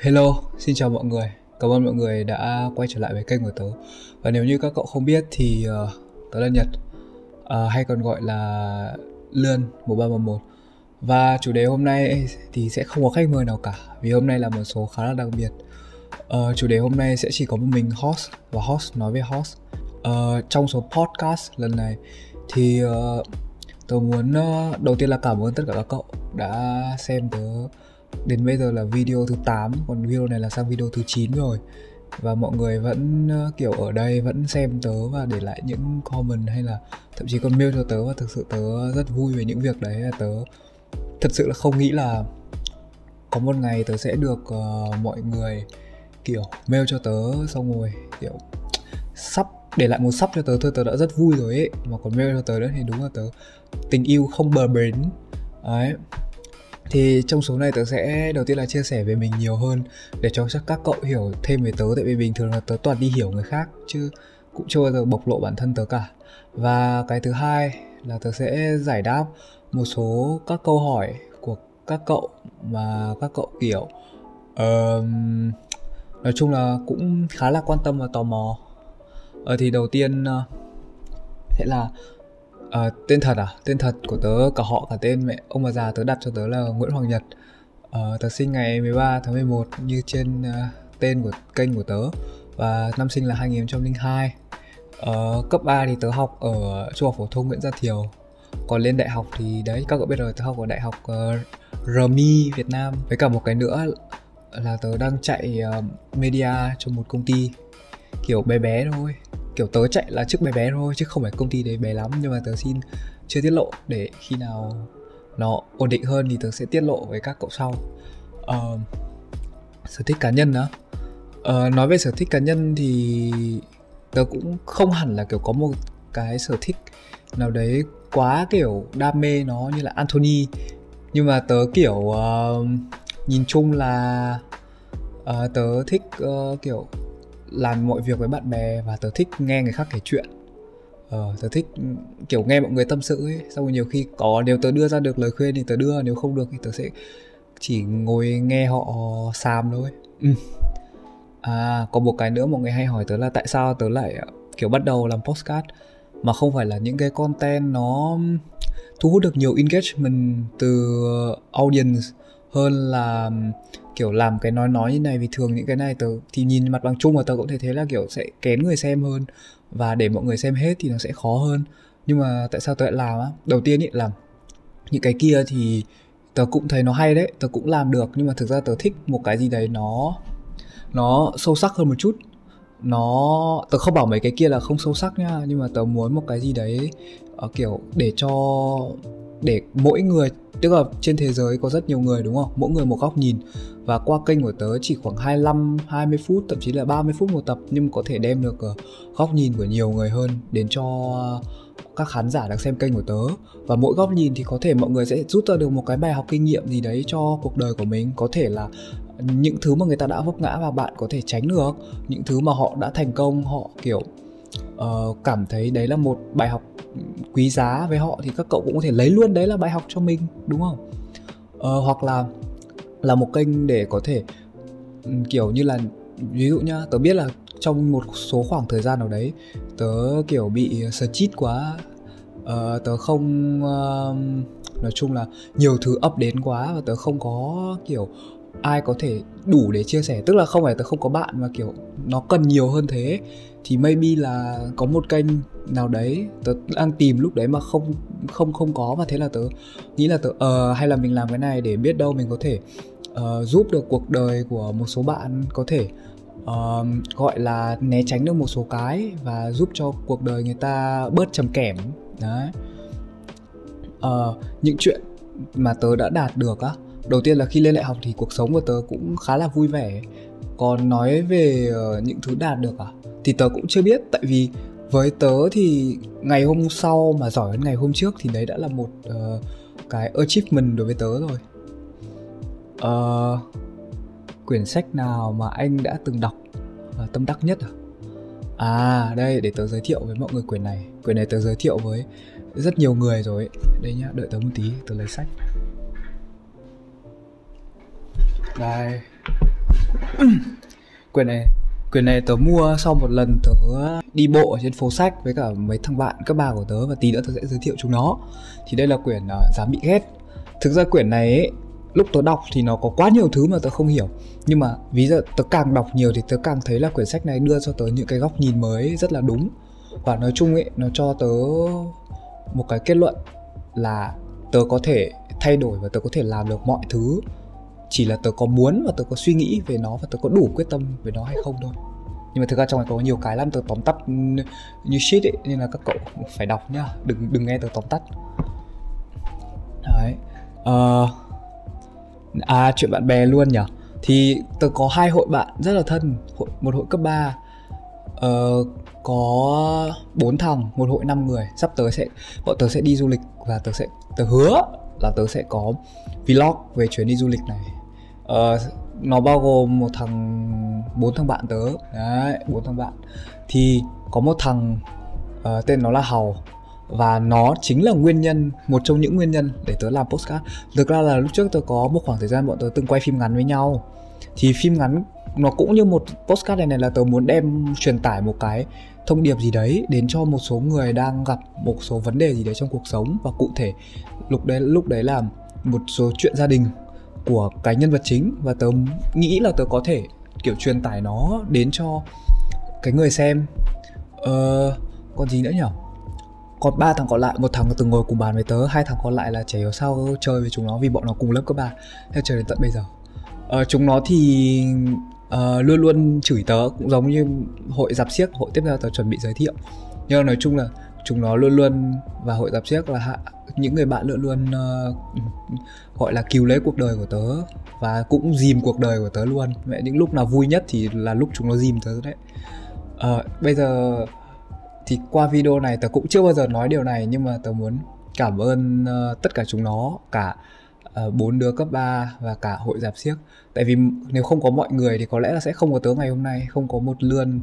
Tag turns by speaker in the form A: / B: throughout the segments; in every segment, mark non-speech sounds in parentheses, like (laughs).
A: Hello, xin chào mọi người. Cảm ơn mọi người đã quay trở lại với kênh của tớ. Và nếu như các cậu không biết thì uh, tớ là Nhật, uh, hay còn gọi là Lươn 1311. Và chủ đề hôm nay thì sẽ không có khách mời nào cả, vì hôm nay là một số khá là đặc biệt. Uh, chủ đề hôm nay sẽ chỉ có một mình host và host nói về host. Uh, trong số podcast lần này thì uh, tớ muốn uh, đầu tiên là cảm ơn tất cả các cậu đã xem tớ đến bây giờ là video thứ 8 còn video này là sang video thứ 9 rồi. Và mọi người vẫn ờ, kiểu ở đây vẫn xem tớ và để lại những comment hay là thậm chí còn mail cho tớ và thực sự tớ rất vui về những việc đấy. Là tớ thật sự là không nghĩ là có một ngày tớ sẽ được uh, mọi người kiểu mail cho tớ xong rồi kiểu sắp để lại một sắp cho tớ. Thôi tớ đã rất vui rồi ấy mà còn mail cho tớ nữa thì đúng là tớ tình yêu không bờ bến. Đấy thì trong số này tớ sẽ đầu tiên là chia sẻ về mình nhiều hơn để cho chắc các cậu hiểu thêm về tớ. Tại vì bình thường là tớ toàn đi hiểu người khác chứ cũng chưa bao giờ bộc lộ bản thân tớ cả. Và cái thứ hai là tớ sẽ giải đáp một số các câu hỏi của các cậu mà các cậu kiểu uh, nói chung là cũng khá là quan tâm và tò mò. Ờ thì đầu tiên uh, sẽ là À, tên thật à? Tên thật của tớ cả họ cả tên mẹ ông bà già tớ đặt cho tớ là Nguyễn Hoàng Nhật. À, tớ sinh ngày 13 tháng 11 như trên uh, tên của kênh của tớ. Và năm sinh là 2002 uh, cấp 3 thì tớ học ở trung học phổ thông Nguyễn Gia Thiều. Còn lên đại học thì đấy các cậu biết rồi tớ học ở đại học uh, RMI Việt Nam. Với cả một cái nữa là tớ đang chạy uh, media cho một công ty kiểu bé bé thôi kiểu tớ chạy là trước bé bé thôi chứ không phải công ty đấy bé lắm. Nhưng mà tớ xin chưa tiết lộ để khi nào nó ổn định hơn thì tớ sẽ tiết lộ với các cậu sau. Uh, sở thích cá nhân đó uh, ờ, nói về sở thích cá nhân thì tớ cũng không hẳn là kiểu có một cái sở thích nào đấy quá kiểu đam mê nó như là Anthony. Nhưng mà tớ kiểu uh, nhìn chung là uh, tớ thích uh, kiểu làm mọi việc với bạn bè và tớ thích nghe người khác kể chuyện. Ờ, tớ thích kiểu nghe mọi người tâm sự ấy. Xong rồi nhiều khi có nếu tớ đưa ra được lời khuyên thì tớ đưa nếu không được thì tớ sẽ chỉ ngồi nghe họ xàm thôi. Ừ. à có một cái nữa mọi người hay hỏi tớ là tại sao tớ lại kiểu bắt đầu làm postcard mà không phải là những cái content nó thu hút được nhiều engagement từ audience hơn là kiểu làm cái nói nói như này vì thường những cái này tớ thì nhìn mặt bằng chung mà tớ cũng thể thấy là kiểu sẽ kén người xem hơn và để mọi người xem hết thì nó sẽ khó hơn. Nhưng mà tại sao tớ lại làm á? Đầu tiên ý là những cái kia thì tớ cũng thấy nó hay đấy tớ cũng làm được nhưng mà thực ra tớ thích một cái gì đấy nó nó sâu sắc hơn một chút. Nó tớ không bảo mấy cái kia là không sâu sắc nha nhưng mà tớ muốn một cái gì đấy uh, kiểu để cho để mỗi người tức là trên thế giới có rất nhiều người đúng không? Mỗi người một góc nhìn. Và qua kênh của tớ chỉ khoảng 25 20 phút thậm chí là 30 phút một tập nhưng có thể đem được ờ, góc nhìn của nhiều người hơn đến cho các khán giả đang xem kênh của tớ. Và mỗi góc nhìn thì có thể mọi người sẽ rút ra được một cái bài học kinh nghiệm gì đấy cho cuộc đời của mình. Có thể là những thứ mà người ta đã vấp ngã và bạn có thể tránh được. Những thứ mà họ đã thành công họ kiểu uh, cảm thấy đấy là một bài học quý giá với họ thì các cậu cũng có thể lấy luôn đấy là bài học cho mình đúng không? Ờ, hoặc là là một kênh để có thể kiểu như là ví dụ nhá tớ biết là trong một số khoảng thời gian nào đấy tớ kiểu bị stress quá uh, tớ không uh, nói chung là nhiều thứ ấp đến quá và tớ không có kiểu ai có thể đủ để chia sẻ. Tức là không phải tớ không có bạn mà kiểu nó cần nhiều hơn thế. Thì maybe là có một kênh nào đấy tớ đang tìm lúc đấy mà không không không có và thế là tớ nghĩ là tớ uh, hay là mình làm cái này để biết đâu mình có thể uh, giúp được cuộc đời của một số bạn có thể uh, gọi là né tránh được một số cái và giúp cho cuộc đời người ta bớt trầm kẻm. Đấy. Uh, những chuyện mà tớ đã đạt được á đầu tiên là khi lên đại học thì cuộc sống của tớ cũng khá là vui vẻ. Còn nói về uh, những thứ đạt được à thì tớ cũng chưa biết. Tại vì với tớ thì ngày hôm sau mà giỏi hơn ngày hôm trước thì đấy đã là một uh, cái achievement đối với tớ rồi. Uh, quyển sách nào mà anh đã từng đọc và tâm đắc nhất à? À đây để tớ giới thiệu với mọi người quyển này. Quyển này tớ giới thiệu với rất nhiều người rồi đây nhá đợi tớ một tí tớ lấy sách đây. (clears throat) Quyển này quyển này tớ mua sau một lần tớ đi bộ ở trên phố sách với cả mấy thằng bạn cấp ba của tớ và tí nữa tớ sẽ giới thiệu chúng nó. Thì đây là quyển uh, dám bị ghét. Thực ra quyển này ấy, lúc tớ đọc thì nó có quá nhiều thứ mà tớ không hiểu. Nhưng mà ví dụ tớ càng đọc nhiều thì tớ càng thấy là quyển sách này đưa cho tớ những cái góc nhìn mới rất là đúng. Và nói chung ấy nó cho tớ một cái kết luận là tớ có thể thay đổi và tớ có thể làm được mọi thứ chỉ là tớ có muốn và tớ có suy nghĩ về nó và tớ có đủ quyết tâm về nó hay không thôi. Nhưng mà thực ra trong này có nhiều cái lắm tớ tóm tắt như shit ấy nên là các cậu phải đọc nhá. Đừng đừng nghe tớ tóm tắt. Đấy. Uh, à chuyện bạn bè luôn nhỉ thì tớ có hai hội bạn rất là thân hội, một hội cấp 3 uh, ờ, có bốn thằng một hội 5 người. Sắp tới sẽ bọn tớ sẽ đi du lịch và tớ sẽ tớ hứa là tớ sẽ có vlog về chuyến đi du lịch này uh, nó bao gồm một thằng bốn thằng bạn tớ. Đấy bốn thằng bạn. Thì có một thằng uh, tên nó là hầu và nó chính là nguyên nhân một trong những nguyên nhân để tớ làm postcard thực ra là lúc trước tớ có một khoảng thời gian bọn tớ từng quay phim ngắn với nhau. Thì phim ngắn nó cũng như một postcard này này là tớ muốn đem truyền tải một cái thông điệp gì đấy đến cho một số người đang gặp một số vấn đề gì đấy trong cuộc sống. Và cụ thể lúc đấy lúc đấy là một số chuyện gia đình của cái nhân vật chính và tớ nghĩ là tớ có thể kiểu truyền tải nó đến cho cái người xem. Ờ còn gì nữa nhỉ còn ba thằng còn lại một thằng từng ngồi cùng bàn với tớ hai thằng còn lại là chả hiểu sao chơi với chúng nó vì bọn nó cùng lớp cấp ba. Theo chơi đến tận bây giờ. Ờ, chúng nó thì uh, luôn luôn chửi tớ cũng giống như hội giạp xiếc hội tiếp theo tớ chuẩn bị giới thiệu. Nhưng nói chung là chúng nó luôn luôn và hội dạp xiếc là những người bạn luôn luôn uh, gọi là cứu lấy cuộc đời của tớ và cũng dìm cuộc đời của tớ luôn. Mẹ những lúc nào vui nhất thì là lúc chúng nó dìm tớ đấy. Uh, bây giờ thì qua video này tớ cũng chưa bao giờ nói điều này nhưng mà tớ muốn cảm ơn uh, tất cả chúng nó cả bốn bốn đứa cấp 3 và cả hội giạp xiếc tại vì nếu không có mọi người thì có lẽ là sẽ không có tớ ngày hôm nay không có một lươn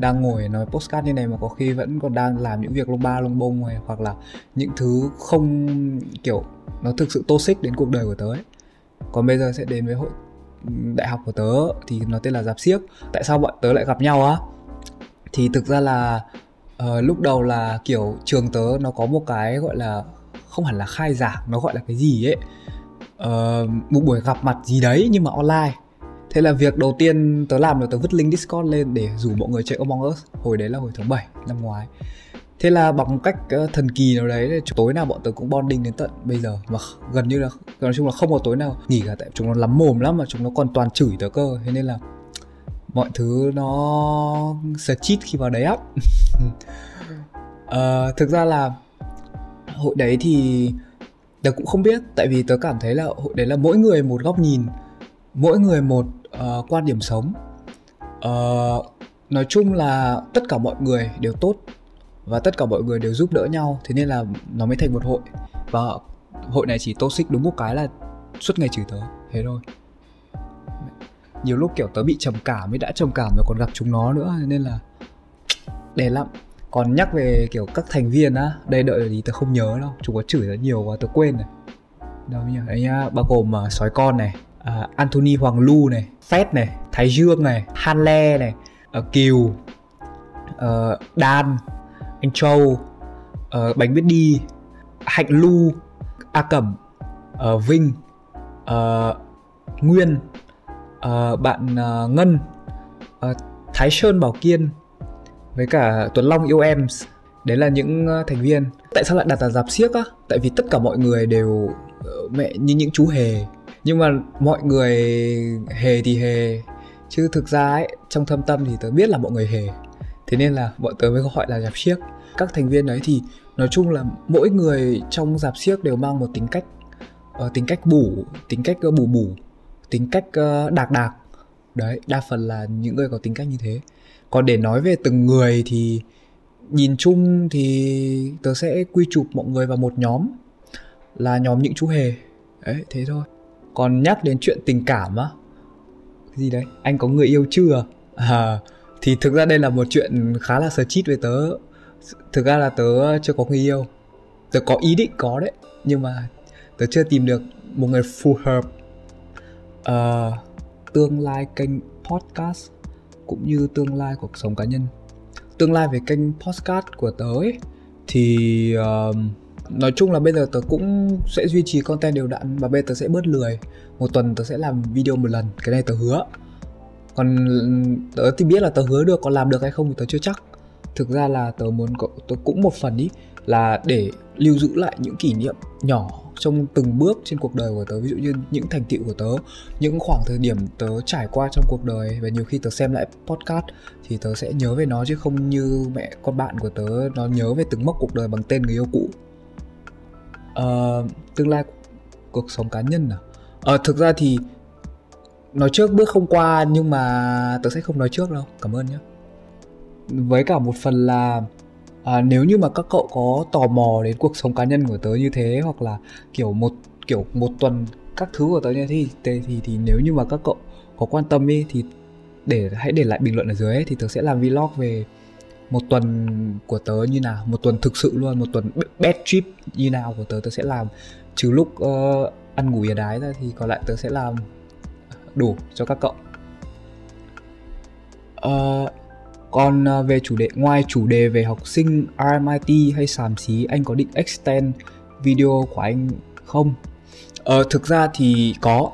A: đang ngồi nói postcard như này mà có khi vẫn còn đang làm những việc lông ba lông bông này hoặc là những thứ không kiểu nó thực sự toxic đến cuộc đời của tớ ấy. Còn bây giờ sẽ đến với hội đại học của tớ thì nó tên là giáp siếc. Tại sao bọn tớ lại gặp nhau á? Thì thực ra là uh, lúc đầu là kiểu trường tớ nó có một cái gọi là không hẳn là khai giảng nó gọi là cái gì ấy. Uh, một buổi gặp mặt gì đấy nhưng mà online thế là việc đầu tiên tớ làm là tớ vứt link discord lên để rủ mọi người chơi among us. Hồi đấy là hồi tháng 7 năm ngoái. Thế là bằng cách ờ, thần kỳ nào đấy tối nào bọn tớ cũng bonding đến tận bây giờ. Mà gần như là nói chung là không có tối nào nghỉ cả tại chúng nó lắm mồm lắm mà chúng nó còn toàn chửi tớ cơ. Thế nên là mọi thứ nó cheat khi vào đấy á. À, (laughs) thực ra là hội đấy thì tớ cũng không biết tại vì tớ cảm thấy là hội đấy là mỗi người một góc nhìn mỗi người một uh, quan điểm sống. Uh, nói chung là tất cả mọi người đều tốt và tất cả mọi người đều giúp đỡ nhau thế nên là nó mới thành một hội. Và hội này chỉ toxic đúng một cái là suốt ngày chửi tớ thế thôi. Nhiều lúc kiểu tớ bị trầm cảm mới đã trầm cảm rồi còn gặp chúng nó nữa nên là (tsk) đè lắm. Còn nhắc về kiểu các thành viên á đây đợi là gì tớ không nhớ đâu chúng có chửi tớ nhiều quá tớ quên rồi. Đâu nhỉ? Đấy nhá bao gồm uh, sói con này uh, Anthony Hoàng Lu này Fed này Thái Dương này Han Le này uh, Kiều uh, Dan, anh Châu uh, Bánh biết đi Hạnh Lu A Cẩm uh, Vinh uh, Nguyên uh, bạn uh, Ngân uh, Thái Sơn Bảo Kiên với cả Tuấn Long yêu em. Đấy là những thành viên. Tại sao lại đặt là dạp xiếc á? Tại vì tất cả mọi người đều mẹ như những chú hề nhưng mà mọi người hề thì hề chứ thực ra ấy trong thâm tâm thì tớ biết là mọi người hề. Thế nên là bọn tớ mới gọi là dạp xiếc các thành viên đấy thì nói chung là mỗi người trong dạp xiếc đều mang một tính cách uh, tính cách bủ tính cách uh, bù bù tính cách uh, đạc đạc. Đấy đa phần là những người có tính cách như thế. Còn để nói về từng người thì nhìn chung thì tớ sẽ quy chụp mọi người vào một nhóm là nhóm những chú hề. Đấy thế thôi còn nhắc đến chuyện tình cảm á. Cái gì đấy? Anh có người yêu chưa? À, thì thực ra đây là một chuyện khá là sờ chít với tớ. Thực ra là tớ chưa có người yêu. Tớ có ý định có đấy nhưng mà tớ chưa tìm được một người phù hợp. Uh, tương lai kênh podcast cũng như tương lai cuộc sống cá nhân. Tương lai về kênh podcast của tớ ấy, thì uh, nói chung là bây giờ tớ cũng sẽ duy trì content đều đặn và bây giờ tớ sẽ bớt lười. Một tuần tớ sẽ làm video một lần, cái này tớ hứa. Còn tớ thì biết là tớ hứa được còn làm được hay không thì tớ chưa chắc. Thực ra là tớ muốn có, tớ cũng một phần ý, là để lưu giữ lại những kỷ niệm nhỏ trong từng bước trên cuộc đời của tớ. Ví dụ như những thành tựu của tớ, những khoảng thời điểm tớ trải qua trong cuộc đời và nhiều khi tớ xem lại podcast thì tớ sẽ nhớ về nó chứ không như mẹ con bạn của tớ, nó nhớ về từng mốc cuộc đời bằng tên người yêu cũ uh, tương lai cuộc sống cá nhân à? Uh, thực ra thì nói trước bước không qua nhưng mà tớ sẽ không nói trước đâu. Cảm ơn nhé với cả một phần là à, nếu như mà các cậu có tò mò đến cuộc sống cá nhân của tớ như thế hoặc là kiểu một kiểu một tuần các thứ của tớ như thế thì thì thì, thì nếu như mà các cậu có quan tâm đi thì để hãy để lại bình luận ở dưới ấy, thì tớ sẽ làm vlog về một tuần của tớ như nào một tuần thực sự luôn một tuần bad trip như nào của tớ tớ sẽ làm. Trừ lúc uh, ăn ngủ ở đái ra thì còn lại tớ sẽ làm đủ cho các cậu. Uh, còn uh, về chủ đề ngoài chủ đề về học sinh RMIT hay sàm xí anh có định extend video của anh không? Uh, thực ra thì có.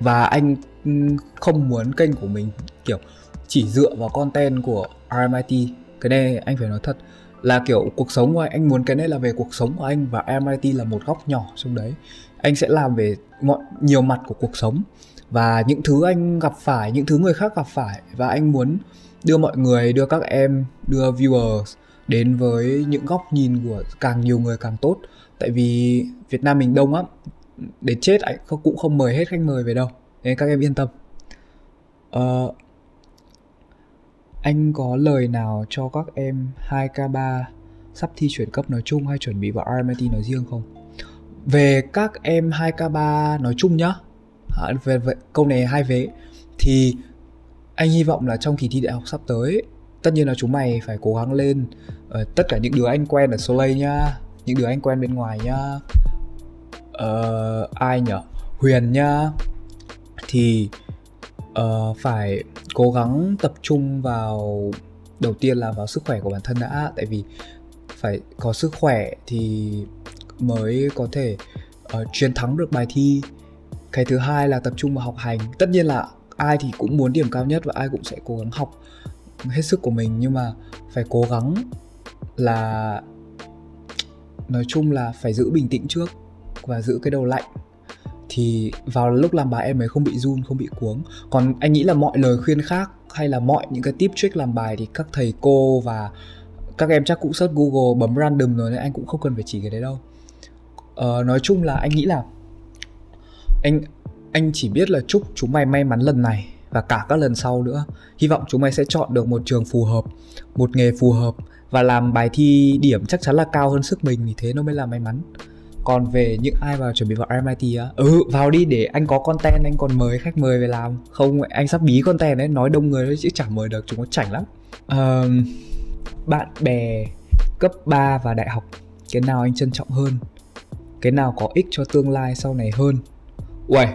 A: Và anh ừ, không muốn kênh của mình kiểu chỉ dựa vào content của RMIT cái này anh phải nói thật là kiểu cuộc sống của anh, anh muốn cái này là về cuộc sống của anh và MIT là một góc nhỏ trong đấy. Anh sẽ làm về mọi nhiều mặt của cuộc sống và những thứ anh gặp phải những thứ người khác gặp phải và anh muốn đưa mọi người đưa các em đưa viewers đến với những góc nhìn của càng nhiều người càng tốt. Tại vì Việt Nam mình đông lắm đến chết anh cũng không mời hết khách mời về đâu. Nên các em yên tâm. Uh, anh có lời nào cho các em 2K3 sắp thi chuyển cấp nói chung hay chuẩn bị vào RMIT nói riêng không? Về các em 2K3 nói chung nhá. À, về, về câu này hai vế. Thì anh hy vọng là trong kỳ thi đại học sắp tới tất nhiên là chúng mày phải cố gắng lên uh, tất cả những đứa anh quen ở Soleil nhá những đứa anh quen bên ngoài nhá. Ờ, ai nhở? Huyền nhá. Thì uh, phải cố gắng tập trung vào đầu tiên là vào sức khỏe của bản thân đã tại vì phải có sức khỏe thì mới có thể uh, chiến thắng được bài thi. Cái thứ hai là tập trung vào học hành. Tất nhiên là ai thì cũng muốn điểm cao nhất và ai cũng sẽ cố gắng học hết sức của mình nhưng mà phải cố gắng là nói chung là phải giữ bình tĩnh trước và giữ cái đầu lạnh thì vào lúc làm bài em ấy không bị run không bị cuống. Còn anh nghĩ là mọi lời khuyên khác hay là mọi những cái tip trick làm bài thì các thầy cô và các em chắc cũng search google bấm random rồi nên anh cũng không cần phải chỉ cái đấy đâu. Ờ, nói chung là anh nghĩ là anh anh chỉ biết là chúc chúng mày may mắn lần này và cả các lần sau nữa. Hy vọng chúng mày sẽ chọn được một trường phù hợp một nghề phù hợp và làm bài thi điểm chắc chắn là cao hơn sức mình thì thế nó mới là may mắn còn về những ai vào chuẩn bị vào MIT á? Ừ vào đi để anh có content anh còn mời khách mời về làm. Không anh sắp bí content đấy nói đông người thôi chứ chẳng mời được chúng nó chảnh lắm. Um, bạn bè cấp 3 và đại học cái nào anh trân trọng hơn? Cái nào có ích cho tương lai sau này hơn? Uầy,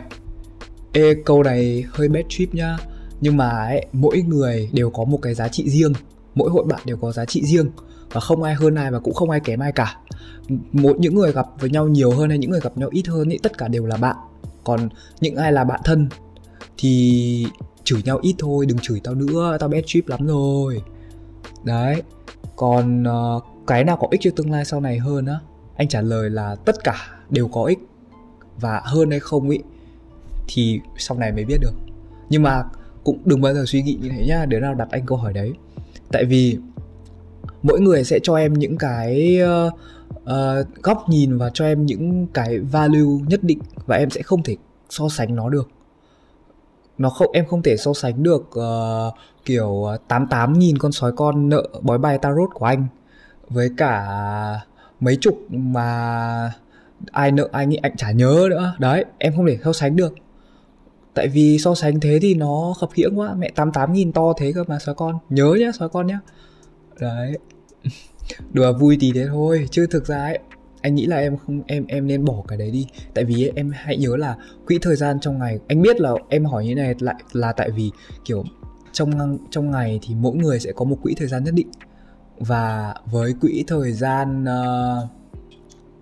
A: ê câu này hơi bad trip nhá. Nhưng mà ấy, mỗi người đều có một cái giá trị riêng. Mỗi hội bạn đều có giá trị riêng. Và không ai hơn ai và cũng không ai kém ai cả. Một những người gặp với nhau nhiều hơn hay những người gặp nhau ít hơn thì tất cả đều là bạn. Còn những ai là bạn thân thì chửi nhau ít thôi đừng chửi tao nữa tao bad trip lắm rồi. Đấy. Còn uh, cái nào có ích cho tương lai sau này hơn á anh trả lời là tất cả đều có ích và hơn hay không ý thì sau này mới biết được. Nhưng mà cũng đừng bao giờ suy nghĩ như thế nhá đứa nào đặt anh câu hỏi đấy. Tại vì mỗi người sẽ cho em những cái uh, uh, góc nhìn và cho em những cái value nhất định và em sẽ không thể so sánh nó được. Nó không em không thể so sánh được uh, kiểu 88 nghìn con sói con nợ bói bài tarot của anh với cả mấy chục mà ai nợ ai nghĩ anh chả nhớ nữa. Đấy em không thể so sánh được. Tại vì so sánh thế thì nó khập khiễng quá. Mẹ 88 nghìn to thế cơ mà sói con. Nhớ nhá sói con nhá đấy. Đùa vui tí thế thôi chứ thực ra ấy anh nghĩ là em không em em nên bỏ cái đấy đi. Tại vì em hãy nhớ là quỹ thời gian trong ngày anh biết là em hỏi như này lại là tại vì kiểu trong trong ngày thì mỗi người sẽ có một quỹ thời gian nhất định. Và với quỹ thời gian uh,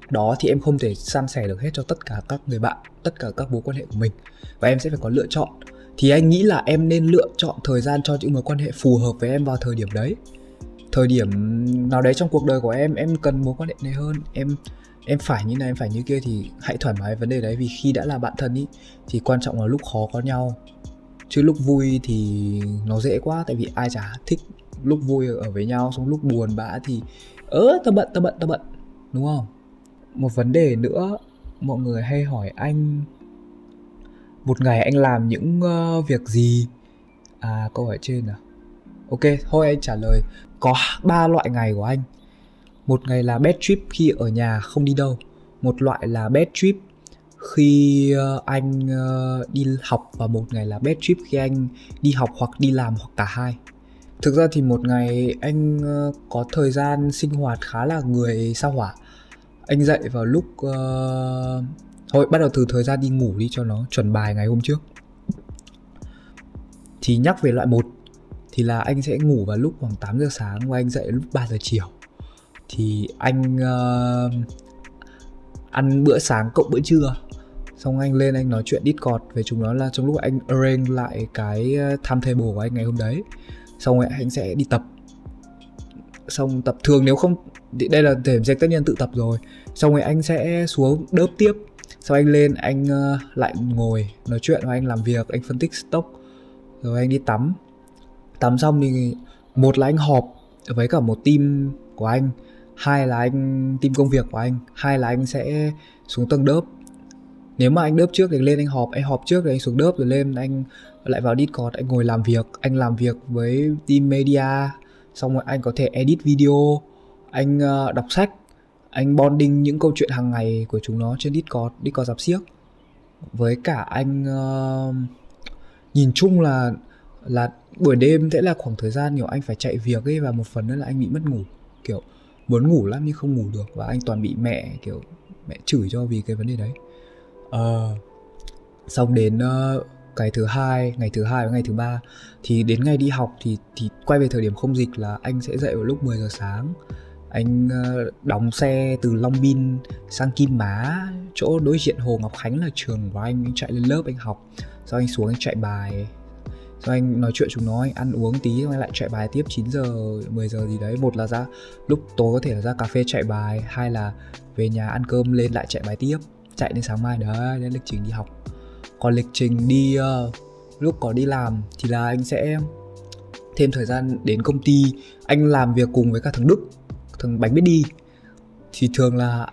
A: đó thì em không thể san sẻ được hết cho tất cả các người bạn tất cả các mối quan hệ của mình. Và em sẽ phải có lựa chọn. Thì anh nghĩ là em nên lựa chọn thời gian cho những mối quan hệ phù hợp với em vào thời điểm đấy thời điểm nào đấy trong cuộc đời của em em cần mối quan hệ này hơn em em phải như này em phải như kia thì hãy thoải mái vấn đề đấy. Vì khi đã là bạn thân ý thì quan trọng là lúc khó có nhau. Chứ lúc vui thì nó dễ quá tại vì ai chả thích lúc vui ở với nhau. Xong lúc buồn bã thì ớ tao bận tao bận tao bận. Đúng không? Một vấn đề nữa mọi người hay hỏi anh một ngày anh làm những uh, việc gì? À câu hỏi trên à? Ok thôi anh trả lời. Có ba loại ngày của anh. Một ngày là bad trip khi ở nhà không đi đâu. Một loại là bad trip khi ờ, anh ờ, đi học và một ngày là bad trip khi anh đi học hoặc đi làm hoặc cả hai. Thực ra thì một ngày anh ờ, có thời gian sinh hoạt khá là người sao hỏa. Anh dậy vào lúc uh, thôi bắt đầu từ thời gian đi ngủ đi cho nó chuẩn bài ngày hôm trước. Thì nhắc về loại một thì là anh sẽ ngủ vào lúc khoảng 8 giờ sáng và anh dậy lúc 3 giờ chiều. Thì anh uh, ăn bữa sáng cộng bữa trưa. Xong anh lên anh nói chuyện Discord về chúng nó là trong lúc anh arrange lại cái ờ, timetable của anh ngày hôm đấy. Xong rồi anh sẽ đi tập. Xong tập thường nếu không đây là thể dịch tất nhiên tự tập rồi. Xong rồi anh sẽ xuống đớp tiếp. Sau anh lên anh uh, lại ngồi nói chuyện và anh làm việc anh phân tích stock. Rồi anh đi tắm tắm xong thì một là anh họp với cả một team của anh hai là anh team công việc của anh hai là anh sẽ xuống tầng đớp nếu mà anh đớp trước thì lên anh họp anh họp trước rồi anh xuống đớp rồi lên anh lại vào discord anh ngồi làm việc anh làm việc với team media xong rồi anh có thể edit video anh ờ, đọc sách anh bonding những câu chuyện hàng ngày của chúng nó trên discord discord dạp xiếc. Với cả anh uh, nhìn chung là là buổi đêm sẽ là khoảng thời gian kiểu anh phải chạy việc ấy và một phần nữa là anh bị mất ngủ. Kiểu muốn ngủ lắm nhưng không ngủ được và anh toàn bị mẹ kiểu mẹ chửi cho vì cái vấn đề đấy. Uh, xong đến ờ, uh, cái thứ hai ngày thứ hai và ngày thứ ba thì đến ngày đi học thì thì quay về thời điểm không dịch là anh sẽ dậy vào lúc 10 giờ sáng. Anh uh, đóng xe từ Long Biên sang Kim Má chỗ đối diện Hồ Ngọc Khánh là trường của anh anh chạy lên lớp anh học. Sau anh xuống anh chạy bài. Xong anh nói chuyện chúng nó anh ăn uống tí xong anh lại chạy bài tiếp 9 giờ 10 giờ gì đấy. Một là ra lúc tối có thể là ra cà phê chạy bài hai là về nhà ăn cơm lên lại chạy bài tiếp. Chạy đến sáng mai đấy đến lịch trình đi học. Còn lịch trình đi uh, lúc có đi làm thì là anh sẽ thêm thời gian đến công ty. Anh làm việc cùng với cả thằng Đức thằng bánh biết đi. Thì thường là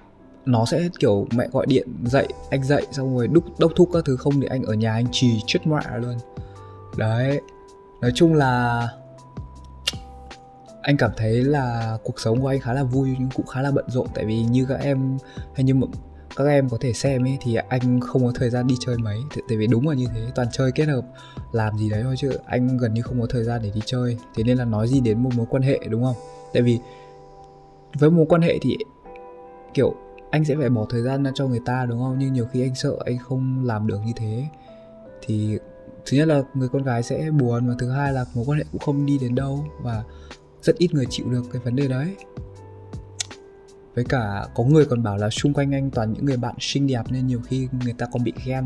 A: nó sẽ kiểu mẹ gọi điện dậy anh dậy xong rồi đúc đốc thúc các thứ không thì anh ở nhà anh trì chết mẹ luôn đấy. Nói chung là anh cảm thấy là cuộc sống của anh khá là vui nhưng cũng khá là bận rộn. Tại vì như các em, hay như các em có thể xem ấy, thì anh không có thời gian đi chơi mấy. Tại vì đúng là như thế, toàn chơi kết hợp, làm gì đấy thôi chứ anh gần như không có thời gian để đi chơi. Thế nên là nói gì đến một mối quan hệ, đúng không? Tại vì với mối quan hệ thì, kiểu, anh sẽ phải bỏ thời gian ra cho người ta, đúng không? Nhưng nhiều khi anh sợ anh không làm được như thế. Thì thứ nhất là người con gái sẽ buồn và thứ hai là mối quan hệ cũng không đi đến đâu và rất ít người chịu được cái vấn đề đấy. Với cả có người còn bảo là xung quanh anh toàn những người bạn xinh đẹp nên nhiều khi người ta còn bị ghen.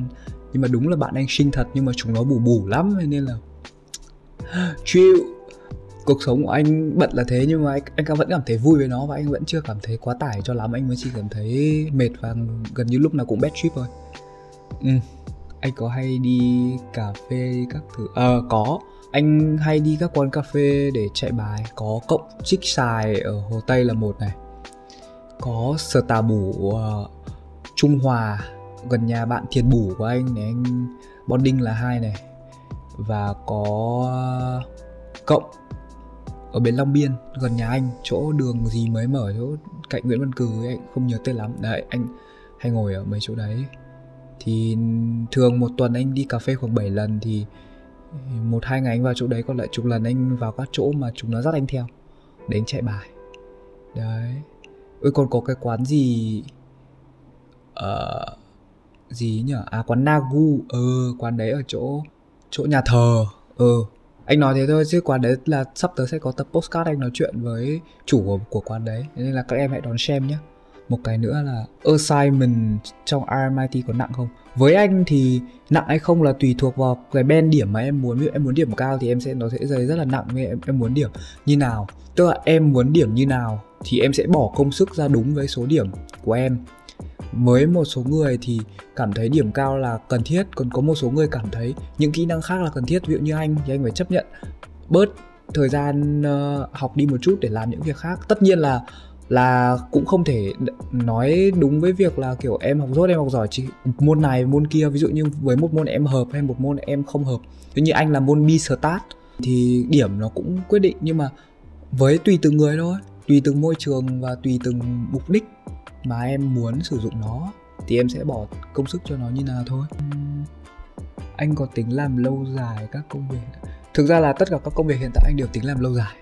A: Nhưng mà đúng là bạn anh xinh thật nhưng mà chúng nó bù bù lắm nên là (gasps) chịu. Cuộc sống của anh bận là thế nhưng mà anh, anh vẫn cảm thấy vui với nó và anh vẫn chưa cảm thấy quá tải cho lắm. Anh mới chỉ cảm thấy mệt và gần như lúc nào cũng bad trip thôi. Ừ anh có hay đi cà phê các thứ? Ờ à, có. Anh hay đi các quán cà phê để chạy bài. Có. Cộng trích xài ở hồ tây là một này. Có sờ tà bủ uh, trung hòa gần nhà bạn thiệt bủ của anh để anh bonding là hai này. Và có ờ, cộng ở bên Long Biên gần nhà anh. Chỗ đường gì mới mở chỗ cạnh Nguyễn Văn Cừ ấy, anh không nhớ tên lắm. Đấy anh hay ngồi ở mấy chỗ đấy thì thường một tuần anh đi cà phê khoảng 7 lần thì một hai ngày anh vào chỗ đấy còn lại chục lần anh vào các chỗ mà chúng nó dắt anh theo để anh chạy bài. Đấy. Ơi còn có cái quán gì ờ gì nhở à quán Nagu. Ờ quán đấy ở chỗ chỗ nhà thờ. Ờ anh nói thế thôi chứ quán đấy là sắp tới sẽ có tập postcard anh nói chuyện với chủ của, của quán đấy. Nên là các em hãy đón xem nhé một cái nữa là assignment trong RMIT có nặng không? Với anh thì nặng hay không là tùy thuộc vào cái band điểm mà em muốn. Ví dụ em muốn điểm cao thì em sẽ nó sẽ dày rất là nặng với em em muốn điểm như nào. Tức là em muốn điểm như nào thì em sẽ bỏ công sức ra đúng với số điểm của em. Với một số người thì cảm thấy điểm cao là cần thiết còn có một số người cảm thấy những kỹ năng khác là cần thiết. Ví dụ như anh thì anh phải chấp nhận bớt thời gian uh, học đi một chút để làm những việc khác. Tất nhiên là là cũng không thể nói đúng với việc là kiểu em học dốt em học giỏi chỉ môn này, môn kia. Ví dụ như với một môn em hợp hay một môn em không hợp. Ví như anh là môn bi start thì điểm nó cũng quyết định. Nhưng mà với tùy từng người thôi, tùy từng môi trường và tùy từng mục đích mà em muốn sử dụng nó, thì em sẽ bỏ công sức cho nó như nào thôi. Anh có tính làm lâu dài các công việc? Thực ra là tất cả các công việc hiện tại anh đều tính làm lâu dài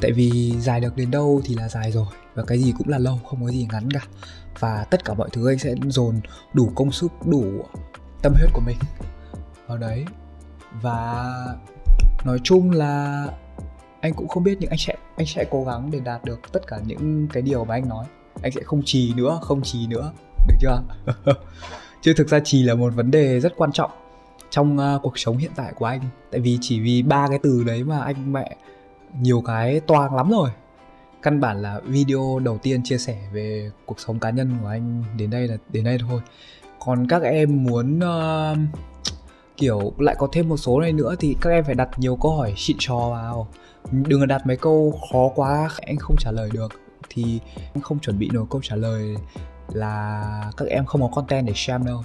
A: tại vì dài được đến đâu thì là dài rồi và cái gì cũng là lâu không có gì ngắn cả. Và tất cả mọi thứ anh sẽ dồn đủ công sức đủ tâm huyết của mình vào đấy. Và nói chung là anh cũng không biết nhưng anh sẽ anh sẽ cố gắng để đạt được tất cả những cái điều mà anh nói. Anh sẽ không trì nữa không trì nữa. Được chưa? (laughs) Chứ thực ra trì là một vấn đề rất quan trọng trong uh, cuộc sống hiện tại của anh. Tại vì chỉ vì ba cái từ đấy mà anh mẹ nhiều cái toang lắm rồi. Căn bản là video đầu tiên chia sẻ về cuộc sống cá nhân của anh đến đây là đến đây thôi. Còn các em muốn uh, kiểu lại có thêm một số này nữa thì các em phải đặt nhiều câu hỏi xịn sò vào. Đừng đặt mấy câu khó quá anh không trả lời được. Thì anh không chuẩn bị nổi câu trả lời là các em không có content để share đâu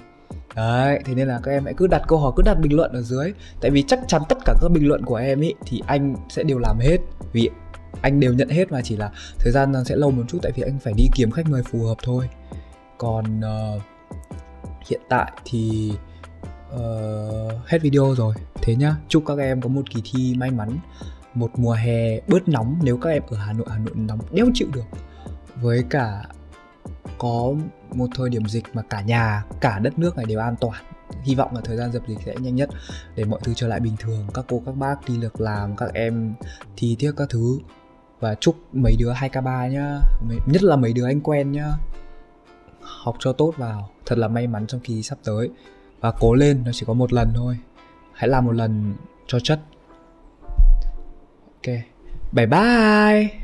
A: đấy thế nên là các em hãy cứ đặt câu hỏi cứ đặt bình luận ở dưới. Tại vì chắc chắn tất cả các bình luận của em ý thì anh sẽ đều làm hết. Vì anh đều nhận hết mà chỉ là thời gian nó sẽ lâu một chút tại vì anh phải đi kiếm khách mời phù hợp thôi. Còn uh, hiện tại thì uh, hết video rồi. Thế nhá chúc các em có một kỳ thi may mắn một mùa hè bớt nóng nếu các em ở hà nội hà nội nóng đéo chịu được. Với cả có một thời điểm dịch mà cả nhà, cả đất nước này đều an toàn. Hy vọng là thời gian dập dịch sẽ nhanh nhất để mọi thứ trở lại bình thường. Các cô, các bác đi được làm, các em thi tiếc các thứ. Và chúc mấy đứa 2k3 nhá. Nhất là mấy đứa anh quen nhá. Học cho tốt vào. Thật là may mắn trong kỳ sắp tới. Và cố lên, nó chỉ có một lần thôi. Hãy làm một lần cho chất. Ok. Bye bye!